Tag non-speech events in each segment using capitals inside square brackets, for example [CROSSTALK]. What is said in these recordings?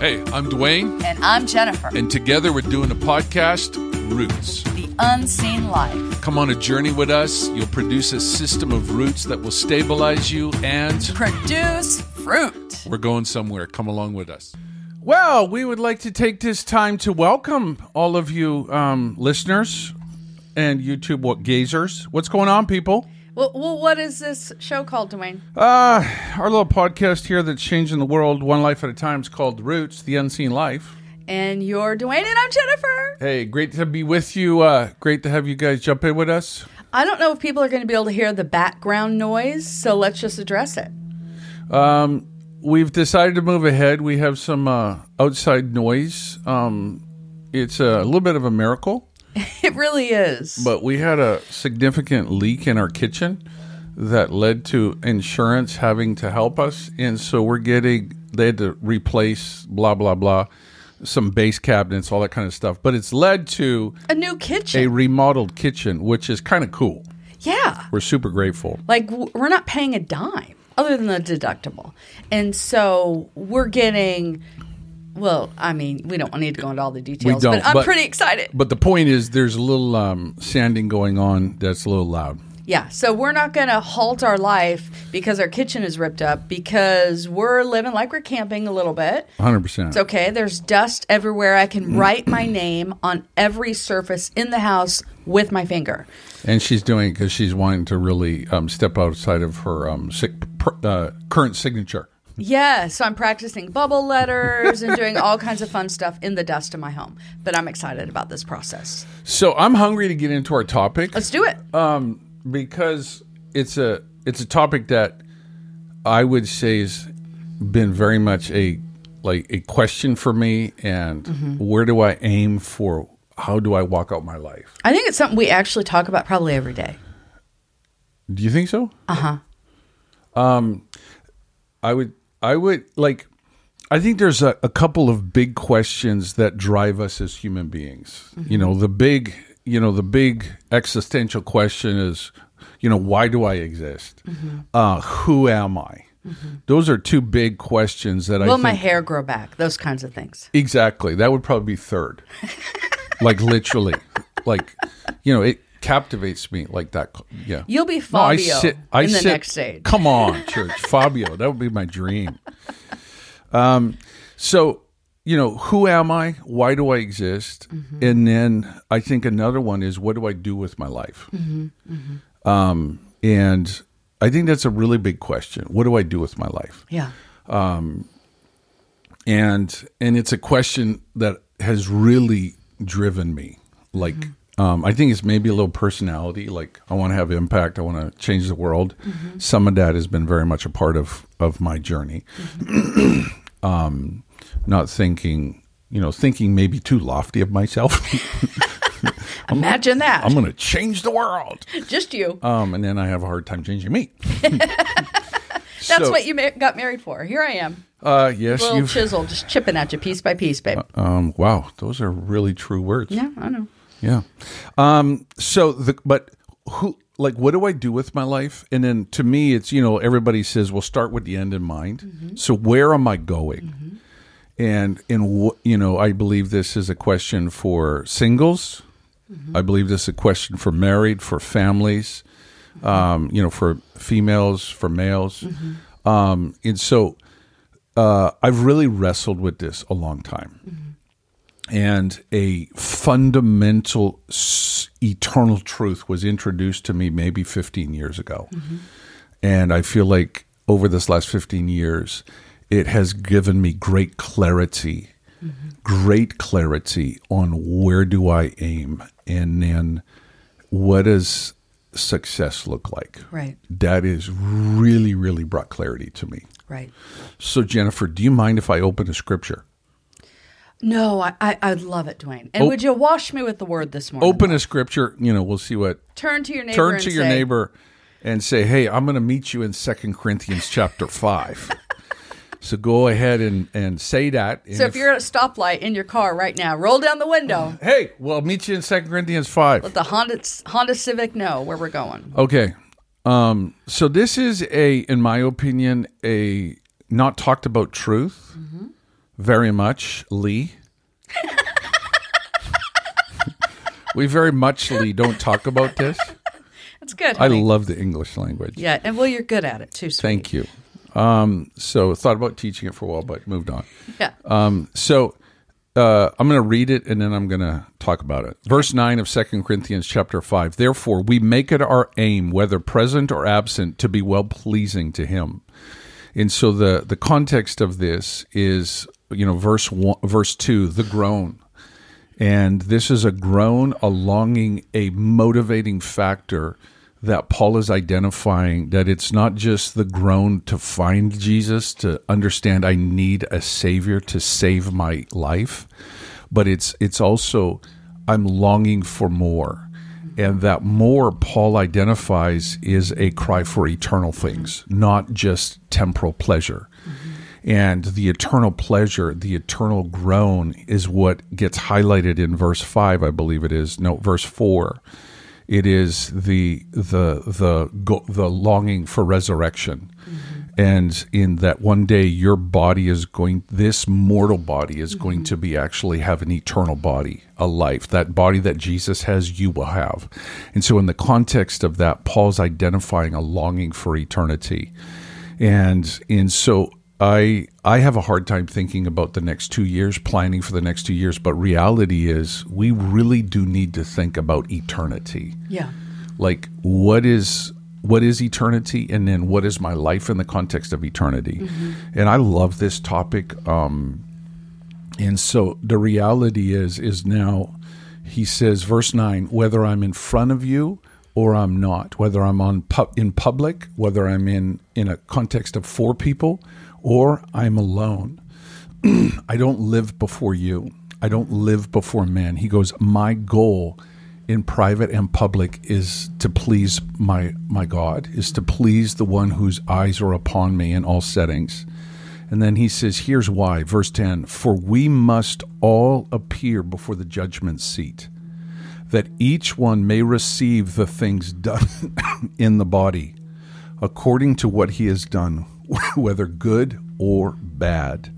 Hey, I'm Dwayne, And I'm Jennifer, and together we're doing a podcast, Roots. the unseen life. Come on a journey with us. You'll produce a system of roots that will stabilize you, and Produce fruit. we're going somewhere. Come along with us. Well, we would like to take this time to welcome all of you um, listeners and YouTube what gazers. What's going on, people? Well, well, what is this show called, Dwayne? Uh, our little podcast here that's changing the world one life at a time is called Roots, the Unseen Life. And you're Dwayne, and I'm Jennifer. Hey, great to be with you. Uh, great to have you guys jump in with us. I don't know if people are going to be able to hear the background noise, so let's just address it. Um, we've decided to move ahead. We have some uh, outside noise. Um, it's a little bit of a miracle, [LAUGHS] It really is. but we had a significant leak in our kitchen that led to insurance having to help us, and so we're getting. They had to replace blah blah blah, some base cabinets, all that kind of stuff. But it's led to a new kitchen, a remodeled kitchen, which is kind of cool. yeah. We're super grateful. Like, we're not paying a dime other than the deductible. And so we're getting, well, I mean, we don't need to go into all the details, but I'm but- pretty excited. But the point is, there's a little um, sanding going on that's a little loud. Yeah, so we're not going to halt our life because our kitchen is ripped up because we're living like we're camping a little bit. 100%. It's okay. There's dust everywhere. I can write my name on every surface in the house with my finger. And she's doing it because she's wanting to really um, step outside of her um, pr- uh, current signature. Yeah, so I'm practicing bubble letters and doing all kinds of fun stuff in the dust of my home. But I'm excited about this process. So I'm hungry to get into our topic Let's do it. um, because it's a it's a topic that I would say has been very much a like a question for me. And where do I aim for? How do I walk out my life? I think it's something we actually talk about probably every day. Do you think so? Uh huh. Um I would, I would like, I think there's a, a couple of big questions that drive us as human beings. You know, the big, you know, the big existential question is, you know, why do I exist? Uh, who am I? Those are two big questions that I Will my hair grow back? Those kinds of things. exactly. That would probably be third. [LAUGHS] like literally, like, you know, it captivates me like that. Yeah. You'll be No, I Fabio sit. I in the sit, next stage. Come on, church, [LAUGHS] Fabio. That would be my dream. Um, so you know, who am I? Why do I exist? Mm-hmm. And then I think another one is, what do I do with my life? Mm-hmm, Um, and I think that's a really big question. What do I do with my life? Yeah. Um, and and it's a question that has really driven me like um, i think it's maybe a little personality like i want to have impact i want to change the world some of that has been very much a part of of my journey [CLEARS THROAT] um, not thinking you know thinking maybe too lofty of myself [LAUGHS] Imagine that. i'm going to change the world Just you. um, and then i have a hard time changing me [LAUGHS] That's so- what you ma- got married for. Here I am. uh, yes Little you've chisel just chipping at you piece by piece, babe. um, wow those are really true words yeah, I know. Yeah. Um, so the but who like what do I do with my life? And then to me it's, you know, everybody says, well start with the end in mind. So where am I going? And and wh- you know, I believe this is a question for singles. I believe this is a question for married, for families, um, you know, for females, for males. Um, and so uh, I've really wrestled with this a long time and a fundamental eternal truth was introduced to me maybe 15 years ago. Mm-hmm. And I feel like over this last 15 years, it has given me great clarity, mm-hmm. great clarity on where do I aim and then what does success look like. Right. That is really, really brought clarity to me. Right. So, Jennifer, do you mind if I open a scripture? No, I, I, I'd love it, Dwayne. And would you wash me with the word this morning? Open a scripture, you know, we'll see what Turn to your neighbor turn and to your say, neighbor and say, "Hey, I'm going to meet you in Second Corinthians chapter 5." [LAUGHS] so go ahead and and say that. And So if you're at a stoplight in your car right now, roll down the window. [LAUGHS] Hey, well, meet you in Second Corinthians 5. Let the Honda Honda Civic know where we're going. Okay. Um, so this is a, in my opinion, a not talked about truth, very much, Lee. we very muchly don't talk about this. That's good. I honey. love the English language. Yeah, and well, you're good at it too. Sweetie. Thank you. Um, so thought about teaching it for a while, but moved on. Yeah. Um, so uh, I'm going to read it and then I'm going to talk about it. Verse 9 of Second Corinthians chapter 5. Therefore, we make it our aim, whether present or absent, to be well pleasing to him. And so the, the context of this is, you know, verse one, verse 2, the groan. And this is a groan, a longing, a motivating factor that Paul is identifying that it's not just the groan to find Jesus, to understand I need a savior to save my life, but it's it's also I'm longing for more. And that more Paul identifies is a cry for eternal things, not just temporal pleasure. And the eternal pleasure, the eternal groan is what gets highlighted in verse 5, I believe it is. No, verse 4. It is the the the the longing for resurrection. Mm-hmm. And in that one day your body is going this mortal body is going mm-hmm. to be actually have an eternal body, a life. That body that Jesus has you will have. And so in the context of that Paul's identifying a longing for eternity. And and so I I have a hard time thinking about the next two years, planning for the next two years. But reality is, we really do need to think about eternity. Yeah. Like, what is what is eternity, and then what is my life in the context of eternity? And I love this topic. Um, and so the reality is is now he says verse 9 whether I'm in front of you or I'm not whether I'm on pu- in public whether I'm in in a context of four people or I'm alone. [CLEARS THROAT] I don't live before you. I don't live before men he goes my goal in private and public is to please my my God is to please the one whose eyes are upon me in all settings. And then he says, here's why. Verse 10 For we must all appear before the judgment seat, that each one may receive the things done [COUGHS] in the body, according to what he has done, [LAUGHS] whether good or bad.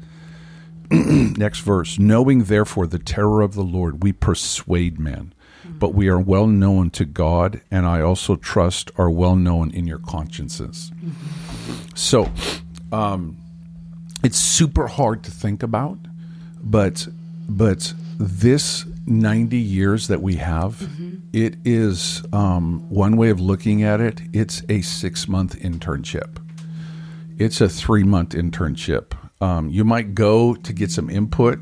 [CLEARS THROAT] Next verse Knowing therefore the terror of the Lord, we persuade men, but we are well known to God, and I also trust are well known in your consciences. So, it's super hard to think about, but but this 90 years that we have, it is um, one way of looking at it. It's a six month internship. It's a three month internship. Um, you might go to get some input,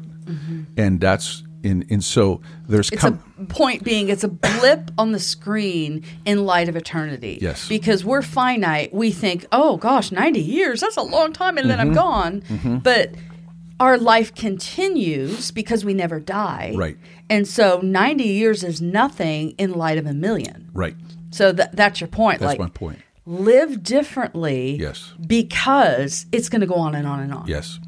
and that's in. And so there's It's com- a point being it's a blip on the screen in light of eternity. Yes. Because we're finite. We think, oh gosh, 90 years, that's a long time and then Mm-hmm. I'm gone. But our life continues because we never die. Right. And so 90 years is nothing in light of a million. right. So that that's your point. That's like my point. Live differently Yes. because it's going to go on and on and on. Yes.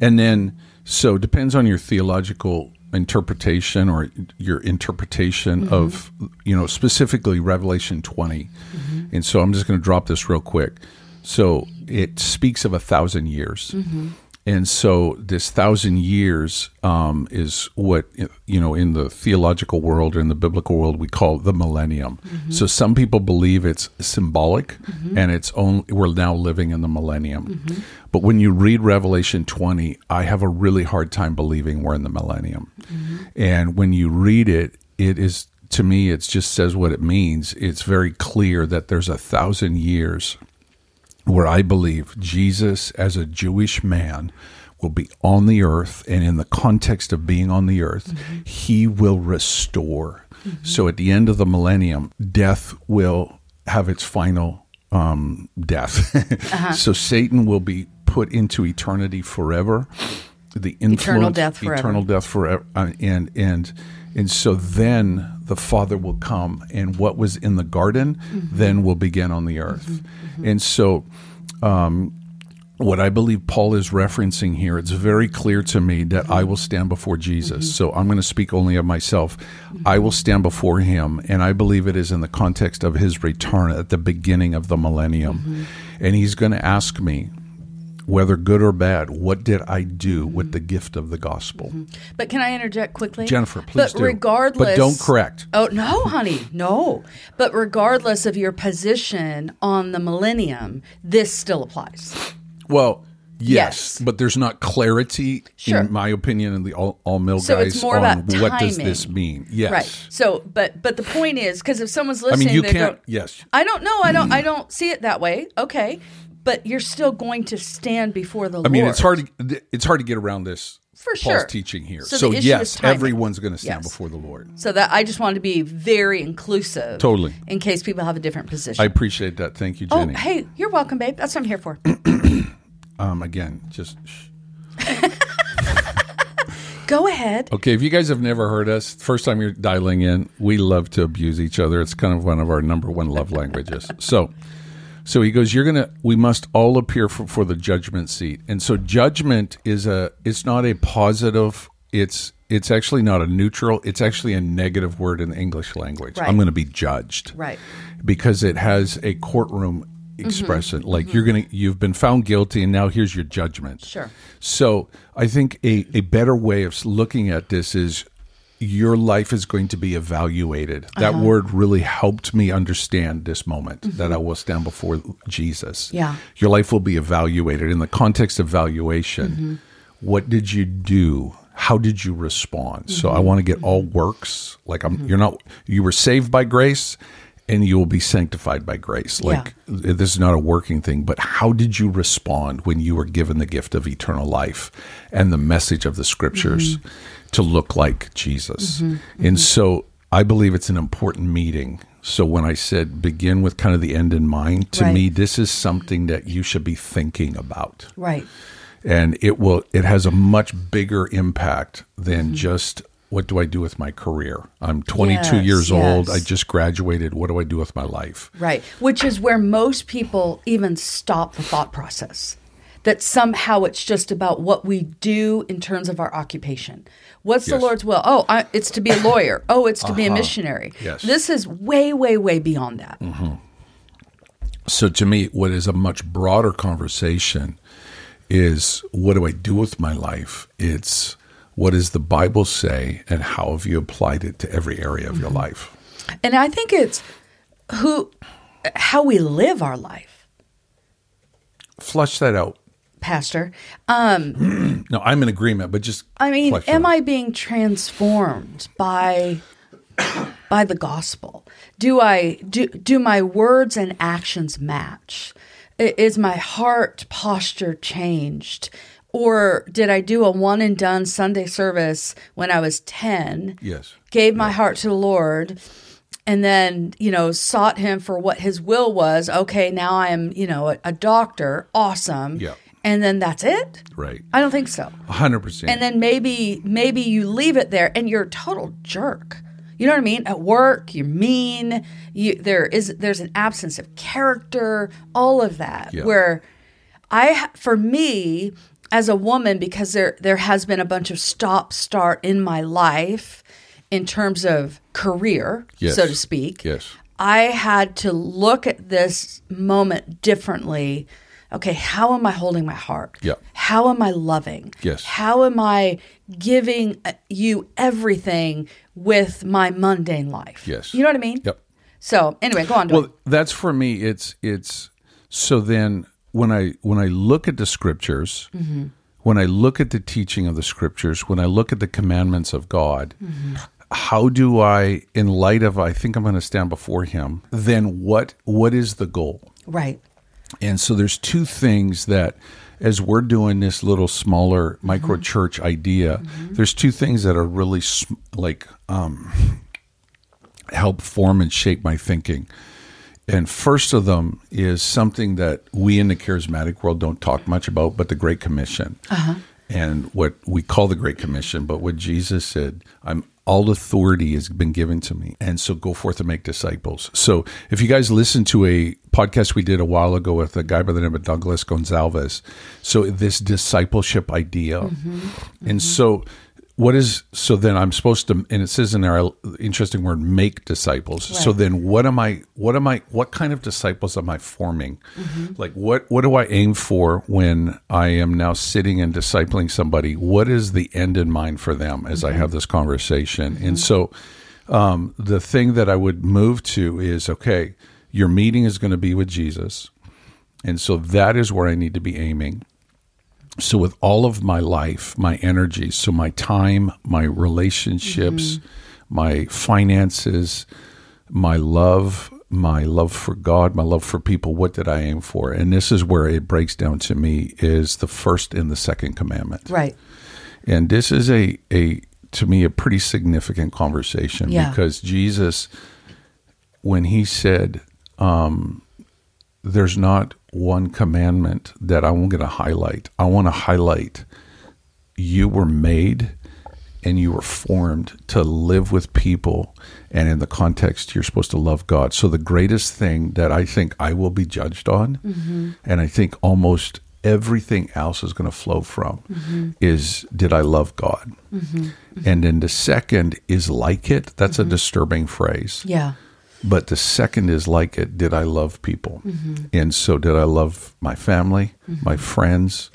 And then, so depends on your theological interpretation or your interpretation mm-hmm. of, you know, specifically Revelation 20. Mm-hmm. And so I'm just going to drop this real quick. So it speaks of a thousand years. Mm-hmm. And so this thousand years um, is what you know in the theological world or in the biblical world we call the millennium. Mm-hmm. So some people believe it's symbolic, mm-hmm. and it's only we're now living in the millennium. Mm-hmm. But when you read Revelation twenty, I have a really hard time believing we're in the millennium. And when you read it, it is to me it just says what it means. It's very clear that there's a thousand years where I believe Jesus, as a Jewish man, will be on the earth, and in the context of being on the earth, he will restore. So at the end of the millennium, death will have its final um, death. [LAUGHS] so Satan will be put into eternity forever. The influence, death forever. eternal death forever, uh, and and and so then the Father will come, and what was in the garden mm-hmm. then will begin on the earth, mm-hmm. Mm-hmm. and so. Um, what I believe Paul is referencing here, it's very clear to me that I will stand before Jesus. So I'm going to speak only of myself. I will stand before him, and I believe it is in the context of his return at the beginning of the millennium. And he's going to ask me, whether good or bad, what did I do with the gift of the gospel? Mm-hmm. But can I interject quickly? Jennifer, please but do. regardless But don't correct. Oh no, honey, no. But regardless of your position on the millennium, this still applies. Well, yes, Yes. but there's not clarity, Sure. in my opinion, in the all, all mill So guys it's more on about what does this mean. Yes. Right. So, but but the point is, because if someone's listening, I mean, you can't. Yes. I don't know. I don't. I [CLEARS THROAT] don't see it that way. Okay, but you're still going to stand before the I Lord. mean, it's hard. To, it's hard to get around this. For Paul's sure. teaching here. So So, yes, everyone's going to stand Yes. before the Lord. So that I just wanted to be very inclusive, Totally. in case people have a different position. I appreciate that. Thank you, Jenny. oh, hey, you're welcome, babe. That's what I'm here for. [CLEARS THROAT] Um, again, just. [LAUGHS] Go ahead. okay. If you guys have never heard us, first time you're dialing in, we love to abuse each other. It's kind of one of our number one love languages. So, so he goes, "You're gonna. We must all appear for, for the judgment seat." And so, judgment is a. It's not a positive. It's it's actually not a neutral. It's actually a negative word in the English language. Right. I'm going to be judged. Right. because it has a courtroom Mm-hmm. expression like you're gonna you've been found guilty and now here's your judgment Sure. so i think a, a better way of looking at this is your life is going to be evaluated. That Uh-huh. word really helped me understand this moment that i will stand before jesus. Mm-hmm. Yeah. your life will be evaluated. In the context of valuation Mm-hmm. what did you do? How did you respond? So Mm-hmm. i want to get all works. Like i'm you're not you were saved by grace and you will be sanctified by grace. Like this is not a working thing but how did you respond when you were given the gift of eternal life and the message of the scriptures to look like jesus and so i believe it's an important meeting so when i said begin with kind of the end in mind to Right. me this is something that you should be thinking about Right. and it will it has a much bigger impact than Mm-hmm. just what do I do with my career? I'm 22 Yes, years old. I just graduated. What do I do with my life? Right. Which is where most people even stop the thought process. That somehow it's just about what we do in terms of our occupation. What's the Lord's will? Oh, I, it's to be a lawyer. [COUGHS] Oh, it's to be a missionary. Yes. This is way, way, way beyond that. So to me, what is a much broader conversation is what do I do with my life? It's what does the Bible say and how have you applied it to every area of your Mm-hmm. life? And I think it's who, how we live our life, Flush that out. Pastor. [CLEARS THROAT] Um, No, I'm in agreement, but just I mean, am. I being transformed by [COUGHS] by the gospel? Do I do do my words and actions match? Is my heart posture changed? Or did I do a one and done Sunday service when I was 10? Yes. Gave my heart to the Lord and then, you know, sought him for what his will was. Okay, now I am, you know, a, a doctor. Awesome. Yeah. And then that's it? Right. I don't think so hundred percent. and then maybe maybe you leave it there and you're a total jerk you know what i mean at work you're mean you there is there's an absence of character all of that Yeah. where i for me as a woman because there there has been a bunch of stop start in my life in terms of career Yes. so to speak Yes. I had to look at this moment differently. Okay, how am I holding my heart? Yeah. How am I loving? Yes. How am I giving uh, you everything with my mundane life? Yes. You know what I mean? Yep. So anyway, go on. Well, that's for me. It's it's so then when I when I look at the scriptures, Mm-hmm. when I look at the teaching of the scriptures, when I look at the commandments of God, how do I, in light of I think I'm going to stand before Him, then what what is the goal? right. And so there's two things that as we're doing this little smaller micro mm-hmm. church idea, mm-hmm. there's two things that are really sm- like um, help form and shape my thinking. And first of them is something that we in the charismatic world don't talk much about, but the Great Commission. Uh-huh. And what we call the Great Commission, but what Jesus said, I'm all authority has been given to me. And so go forth and make disciples. So if you guys listen to a podcast we did a while ago with a guy by the name of Douglas Gonzalez, so this discipleship idea. Mm-hmm. And mm-hmm. so what is so then I'm supposed to and it says in there interesting word make disciples. So then what am I what am I what kind of disciples am I forming? Mm-hmm. Like what what do I aim for when I am now sitting and discipling somebody? What is the end in mind for them as Mm-hmm. I have this conversation? And so um, the thing that I would move to is okay, your meeting is going to be with Jesus. And so that is where I need to be aiming. So, with all of my life, my energy, so my time, my relationships, my finances, my love, my love for God, my love for people, what did I aim for? And this is where it breaks down to me is the first and the second commandment. Right. And this is a, a to me a pretty significant conversation Yeah. because Jesus, when he said, um, "There's not one commandment that I'm going to highlight. I want to highlight you were made." And you were formed to live with people, and in the context, you're supposed to love God. So, the greatest thing that I think I will be judged on, mm-hmm. and I think almost everything else is going to flow from, mm-hmm. is did I love God? Mm-hmm. And then the second is like it. That's a disturbing phrase. Yeah. But the second is like it. Did I love people? Mm-hmm. And so, did I love my family, mm-hmm. my friends,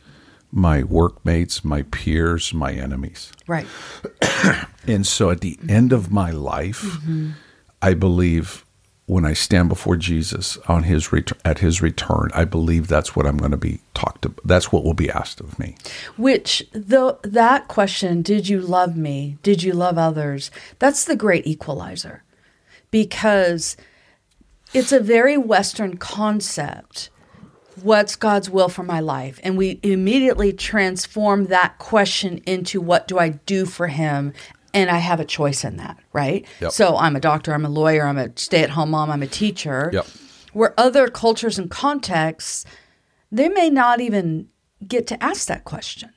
my workmates, my peers, my enemies? Right. [CLEARS THROAT] And so at the mm-hmm. end of my life, I believe when I stand before Jesus on his ret- at his return, I believe that's what I'm going to be talked about. That's what will be asked of me. Which the that question, did you love me? Did you love others? That's the great equalizer. Because it's a very western concept. What's God's will for my life? And we immediately transform that question into what do I do for him? And I have a choice in that, right? Yep. So I'm a doctor, I'm a lawyer, I'm a stay-at-home mom, I'm a teacher. Yep. Where other cultures and contexts, they may not even get to ask that question.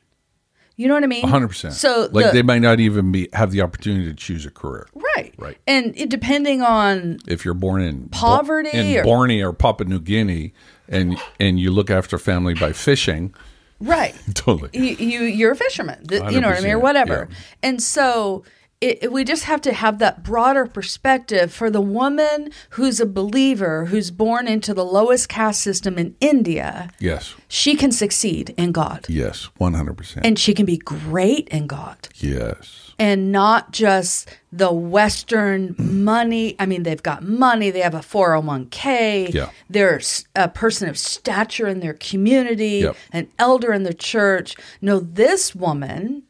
You know what I mean? 100%. So like the- they might not even be have the opportunity to choose a career. right, Right. and it, depending on If you're born in Poverty in or- Borneo or Papua New Guinea and and you look after family by fishing, right, [LAUGHS] totally. you, you you're a fisherman, th- you know what I mean, or whatever. yeah. And so it, we just have to have that broader perspective for the woman who's a believer, who's born into the lowest caste system in India. Yes. She can succeed in God, Yes. 100%. and she can be great in God. yes. and not just the Western money. I mean, they've got money, they have a 401k, Yeah. they're a person of stature in their community, Yep. an elder in the church. No, this woman,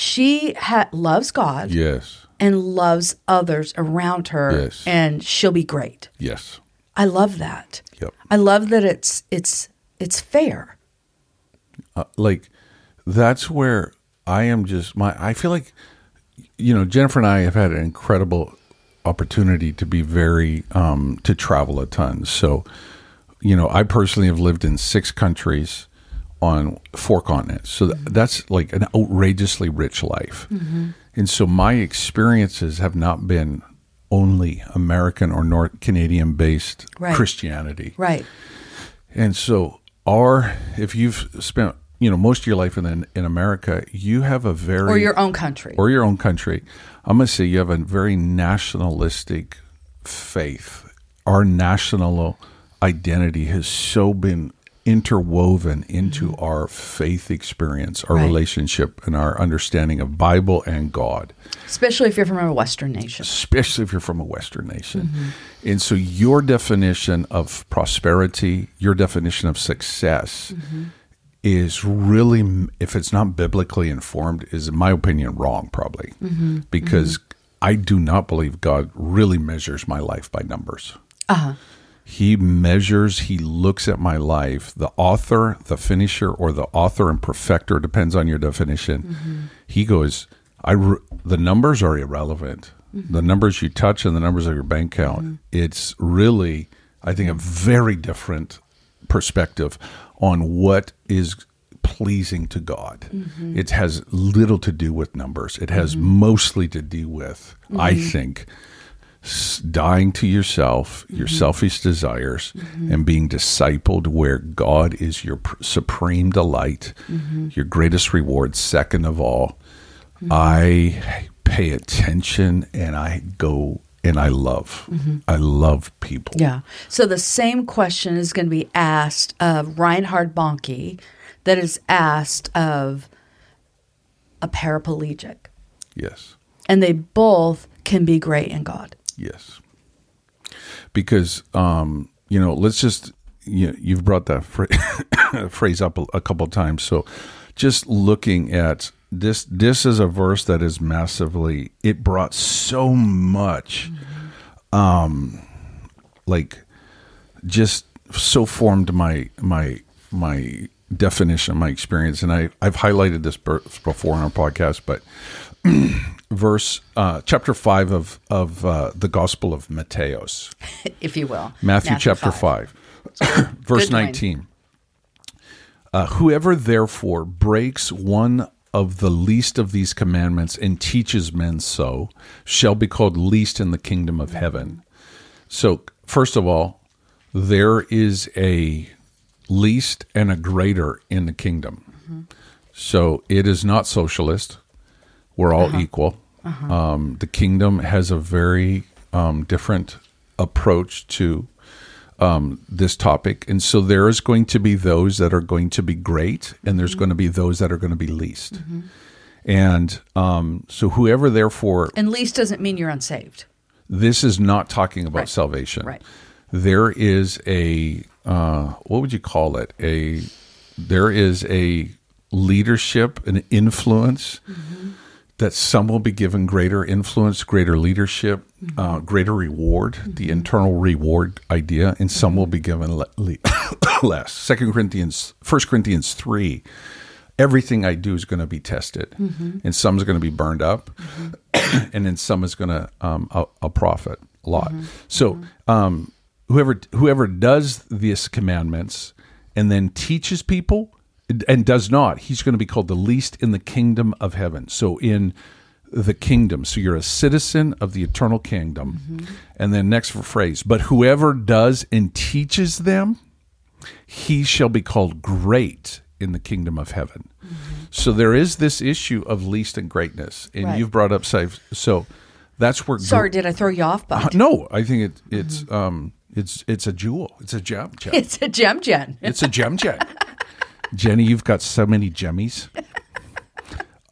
she ha- loves God Yes. and loves others around her, Yes. and she'll be great. Yes. I love that. Yep. I love that it's it's it's fair. uh, like that's where I am just my I feel like you know Jennifer and I have had an incredible opportunity to be very um to travel a ton. So you know, I personally have lived in 6 countries on four continents. So th- mm-hmm. that's like an outrageously rich life. Mm-hmm. And so my experiences have not been only American or North Canadian based Right. Christianity. Right. And so, our if you've spent you know most of your life in in America, you have a very Or your own country. or your own country. I'm going to say you have a very nationalistic faith. Our national identity has so been interwoven into mm-hmm. our faith experience, our Right. relationship, and our understanding of Bible and God Especially if you're from a Western nation. especially if you're from a Western nation. Mm-hmm. And so, your definition of prosperity, your definition of success, mm-hmm. is really, if it's not biblically informed, is in my opinion wrong, probably, because I do not believe God really measures my life by numbers. Uh-huh. He measures, he looks at my life. The author, the finisher, or the author and perfecter depends on your definition. Mm-hmm. He goes, I re- the numbers are irrelevant. Mm-hmm. The numbers you touch and the numbers of your bank account. Mm-hmm. It's really, I think, a very different perspective on what is pleasing to God. It has little to do with numbers. It has mostly to do with, I think, s- dying to yourself, your mm-hmm. selfish desires, mm-hmm. and being discipled where God is your pr- supreme delight, mm-hmm. your greatest reward, second of all. I pay attention and I go and I love. I love people. Yeah. So the same question is going to be asked of Reinhard Bonnke that is asked of a paraplegic. Yes. And they both can be great in God. Yes. Because um, you know, let's just you you've brought that phra- [COUGHS] phrase up a, a couple times. So just looking at this this is a verse that is massively it brought so much um like just so formed my my my definition my experience and I I've highlighted this before on our podcast but verse uh, chapter 5 of of uh, the gospel of Mateos [LAUGHS] if you will. Matthew, chapter 5, [COUGHS] verse Good, 19. Uh, Whoever therefore breaks one of the least of these commandments and teaches men so shall be called least in the kingdom of heaven. So, first of all, there is a least and a greater in the kingdom. So, it is not socialist. We're all equal. Um, the kingdom has a very um, different approach to um, this topic. And so there is going to be those that are going to be great, and there's going to be those that are going to be least. And um, so, whoever, therefore, And least doesn't mean you're unsaved. this is not talking about Right. salvation. Right. There is a uh, what would you call it? A there is a leadership, an influence that some will be given greater influence, greater leadership, uh, greater reward, the internal reward idea, and some will be given le- le- [COUGHS] less. Second Corinthians, First Corinthians three. Everything I do is going to be tested, and some is going to be burned up, [COUGHS] and then some is going to um, a, a profit a lot. So um, whoever whoever does these commandments and then teaches people and does not, he's going to be called the least in the kingdom of heaven. So in the kingdom, so you're a citizen of the eternal kingdom. And then next phrase, but whoever does and teaches them, he shall be called great in the kingdom of heaven. So there is this issue of least and greatness, and Right. you've brought up so, so that's where Sorry, did I throw you off, uh, Bud? no, I think it, it's um it's it's a jewel. It's a gem. gem. [LAUGHS] It's a gem gen. It's a gem gem. [LAUGHS] Jenny, you've got so many gemmies. [LAUGHS]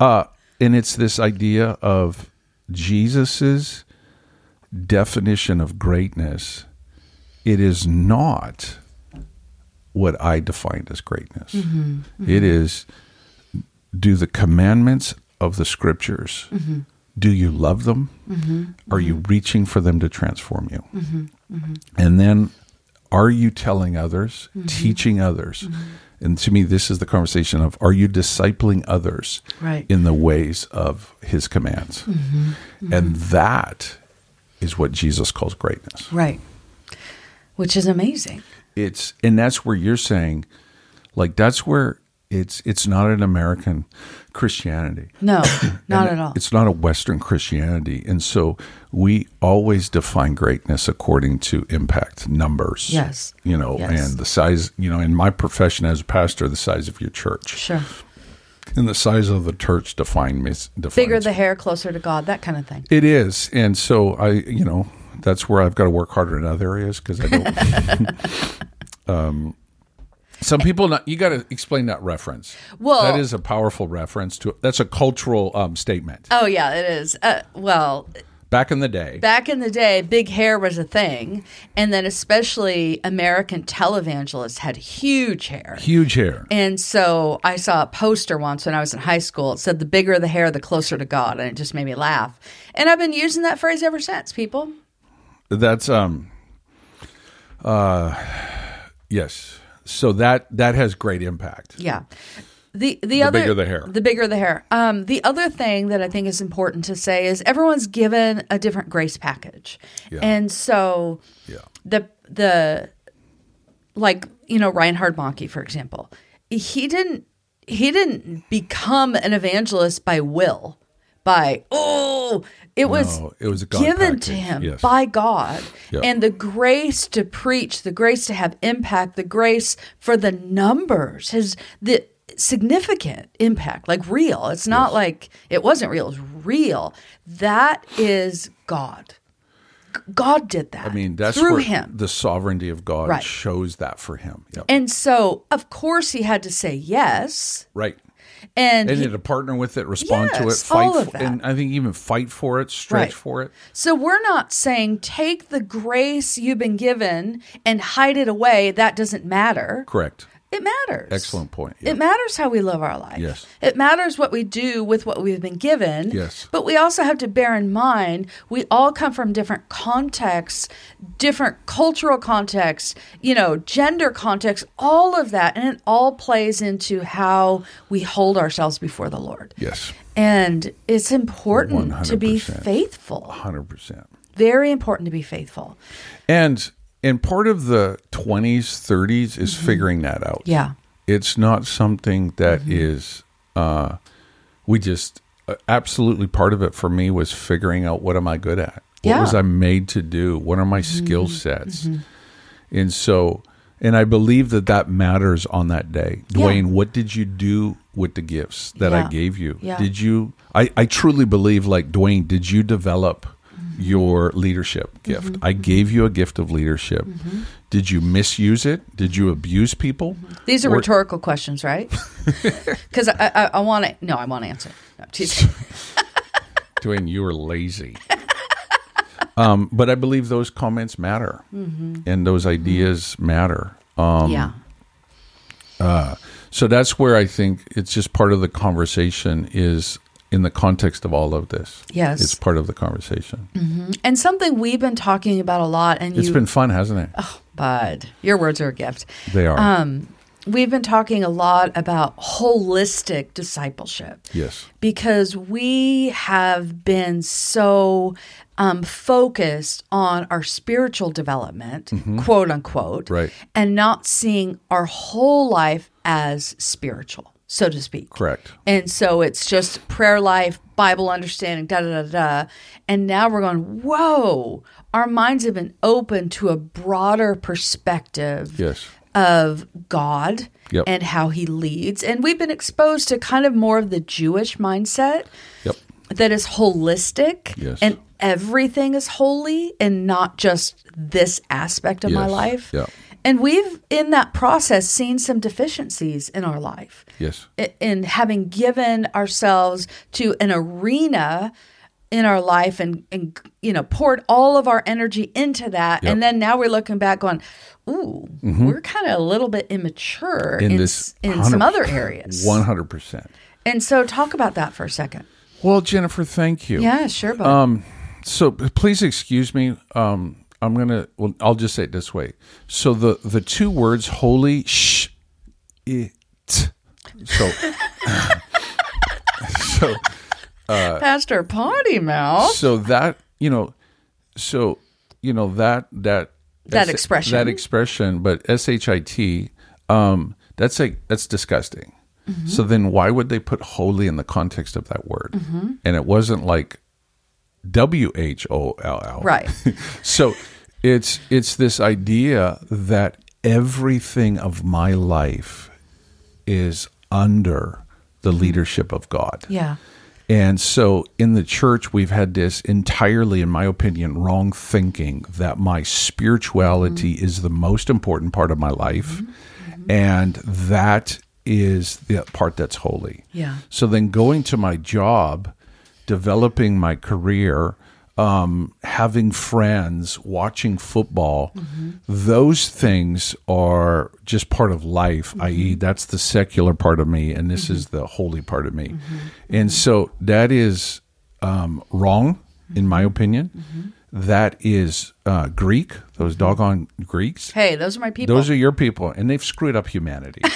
Uh and it's this idea of Jesus's definition of greatness. It is not what I defined as greatness. Mm-hmm. Mm-hmm. It is do the commandments of the scriptures mm-hmm. do you love them? Are you reaching for them to transform you? And then are you telling others teaching others and to me this is the conversation of are you discipling others Right. in the ways of his commands mm-hmm, mm-hmm. and that is what jesus calls greatness Right. Which is amazing. it's and that's where you're saying like that's where it's it's not an american christianity No, [COUGHS] not at all. it's not a western christianity and so we always define greatness according to impact numbers Yes. you know Yes. and the size you know in my profession as a pastor the size of your church Sure. and the size of the church define me Bigger the hair, closer to God, that kind of thing. it is, and so I, you know, that's where I've got to work harder in other areas because I don't. [LAUGHS] [LAUGHS] um, some people, not you got to explain that reference. Well- that is a powerful reference to. That's a cultural um, statement. Oh, yeah, it is. Uh, well, Back in the day, back in the day, big hair was a thing. And then, especially American televangelists had huge hair. huge hair. And so I saw a poster once when I was in high school. It said, The bigger the hair, the closer to God. And it just made me laugh. And I've been using that phrase ever since, people. That's um, uh, yes. So that that has great impact. Yeah. The the, other bigger the hair. The bigger the hair. Um, the other thing that I think is important to say is everyone's given a different grace package. Yeah. And so Yeah. the the like, you know, Reinhard Bonnke, for example, he didn't he didn't become an evangelist by will. By oh, it was No, it was given to him yes. by God, Yeah. and the grace to preach, the grace to have impact, the grace for the numbers. His the significant impact, like real. It's not like it wasn't real, it's real. That is God. God did that. I mean, that's through him. the sovereignty of God Right. shows that for him. Yep. and so, of course, he had to say yes. right. And, And he- to partner with it, respond to it, fight for, and I think even fight for it, stretch Right. for it. so we're not saying take the grace you've been given and hide it away. That doesn't matter. Correct. It matters. Excellent point. It matters how we live our life. Yes. It matters what we do with what we've been given. Yes. But we also have to bear in mind we all come from different contexts, different cultural contexts, you know, gender contexts, all of that. And it all plays into how we hold ourselves before the Lord. Yes. And it's important to be faithful. Hundred percent. Very important to be faithful. And and part of the twenties, thirties is figuring that out. Mm-hmm. Yeah. It's not something that is. uh we just uh, absolutely part of it for me was figuring out what am I good at? What Yeah. Mm-hmm. was I made to do? What are my skill sets? And so, and I believe that that matters on that day. Yeah. Dwayne, what did you do with the gifts that I gave you? Yeah. Did you, I, I truly believe, like Dwayne, did you develop your leadership gift? Mm-hmm. I gave you a gift of leadership. Mm-hmm. Did you misuse it? Did you abuse people? Mm-hmm. These are Or- rhetorical questions, right? [LAUGHS] Because I, I, I want to. No, I want to answer. No. [LAUGHS] Dwayne, you were lazy. um, but I believe those comments matter and those ideas matter. Um, yeah. Uh, so that's where I think it's just part of the conversation is in the context of all of this. Yes. It's part of the conversation. And something we've been talking about a lot, and It's you, been fun, hasn't it? Oh, Bud, your words are a gift. They are. Um, we've been talking a lot about holistic discipleship yes. because we have been so um, focused on our spiritual development, quote unquote, Mm-hmm. Right. and not seeing our whole life as spiritual, so to speak. Correct. And so it's just prayer life, Bible understanding, da da da da. And now we're going, whoa, our minds have been open to a broader perspective Yes. of God Yep. and how he leads. And we've been exposed to kind of more of the Jewish mindset Yep. that is holistic Yes. and everything is holy and not just this aspect of my life. Yeah. And we've, in that process, seen some deficiencies in our life Yes. i- in having given ourselves to an arena in our life and, and you know poured all of our energy into that Yep. and then now we're looking back going ooh we're kind of a little bit immature in, Mm-hmm. In this in some other areas 100%. and so talk about that for a second Well, Jennifer, thank you. yeah sure but Um, so please excuse me. Um, I'm gonna. Well, I'll just say it this way. So the the two words holy sh it. So [LAUGHS] so pastor potty mouth so that you know so you know that that That expression. that expression but s-h-i-t um that's like that's disgusting Mm-hmm. so then why would they put holy in the context of that word Mm-hmm. and it wasn't like w-h-o-l-l right [LAUGHS] so it's it's this idea that everything of my life is under the mm-hmm. leadership of God. yeah And so in the church, we've had this entirely, in my opinion, wrong thinking that my spirituality mm-hmm. is the most important part of my life. Mm-hmm. And that is the part that's holy. Yeah. So then going to my job, developing my career, um, having friends, watching football, those things are just part of life, i.e., that's the secular part of me, and this is the holy part of me. And so that is um, wrong, in my opinion. That is uh, Greek, those doggone Greeks. hey those are my people Those are your people, and they've screwed up humanity. [LAUGHS]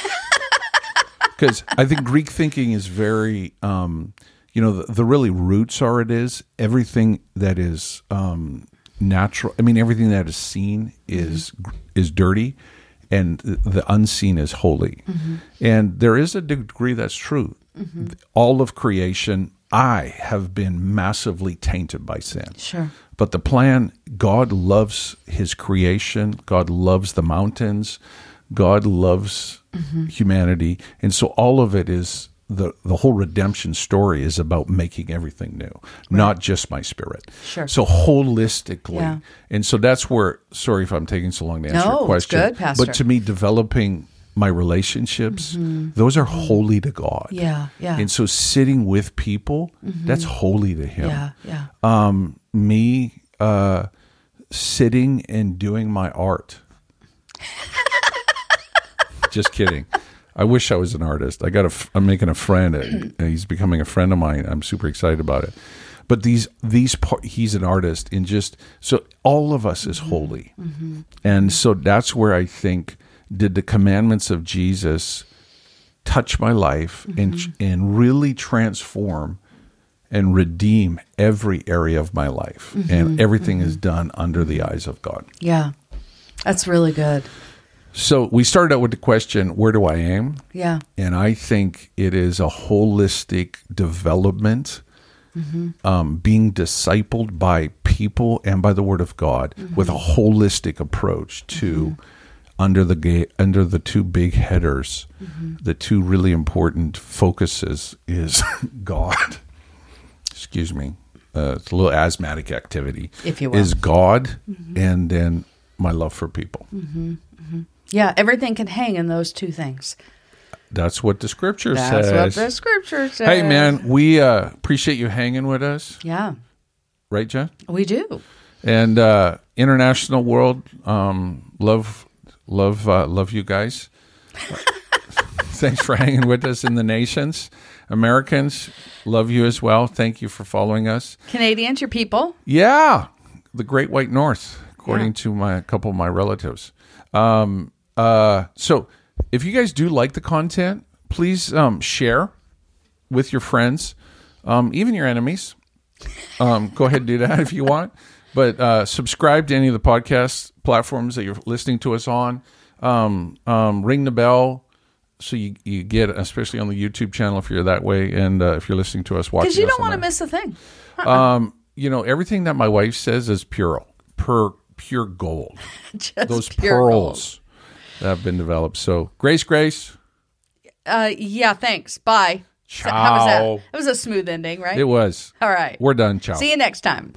Because I think Greek thinking is very, um, you know, the, the really roots are it is everything that is um, natural. I mean, everything that is seen is is dirty, and the unseen is holy. And there is a degree that's true. All of creation, I have been massively tainted by sin. sure But the plan, God loves his creation. God loves the mountains. God loves Mm-hmm. humanity, and so all of it is the the whole redemption story is about making everything new, not just my spirit. Sure. So holistically, Yeah. and so that's where. Sorry if I'm taking so long to answer No, your question, good, Pastor. but to me, developing my relationships, those are holy to God. Mm-hmm. Yeah, yeah. And so sitting with people, that's holy to Him Yeah, yeah. um, me uh, sitting and doing my art. [LAUGHS] Just kidding. I wish I was an artist. I got a. I'm making a friend. [CLEARS THROAT] And he's becoming a friend of mine. I'm super excited about it. But these these par- he's an artist, and just so all of us is mm-hmm. holy, mm-hmm. and so that's where I think did the commandments of Jesus touch my life and mm-hmm. and really transform and redeem every area of my life and everything is done under the eyes of God. Yeah. That's really good. So we started out with the question where do I aim? Yeah. And I think it is a holistic development, mm-hmm. um, being discipled by people and by the Word of God mm-hmm. with a holistic approach to mm-hmm. under the ga- under the two big headers, the two really important focuses is [LAUGHS] God. Excuse me, uh, it's a little asthmatic activity. If you will. is God, and then my love for people. Yeah. Everything can hang in those two things. That's what the scripture That's says. what the scripture says. Hey, man, we uh, appreciate you hanging with us, Yeah. right, Jen? We do. And uh, international world, um, love, love, uh, love you guys. [LAUGHS] Thanks for hanging with us in the nations. Americans, love you as well. Thank you for following us. Canadians, your people. Yeah, the Great White North, according to my a couple of my relatives. Um, uh, so, if you guys do like the content, please um, share with your friends, um, even your enemies. Um, go ahead and do that [LAUGHS] if you want. But uh, subscribe to any of the podcast platforms that you're listening to us on. Um, um, ring the bell so you, you get, especially on the YouTube channel if you're that way, and uh, if you're listening to us watching. Because you don't want to miss a thing. um, you know, everything that my wife says is pure, per pure gold. [LAUGHS] Just Those pure pearls that have been developed. So, Grace, Grace, Uh, yeah, thanks. Bye. So- How was Ciao. that? That was a smooth ending, right? it was. All right. We're done. Ciao. See you next time.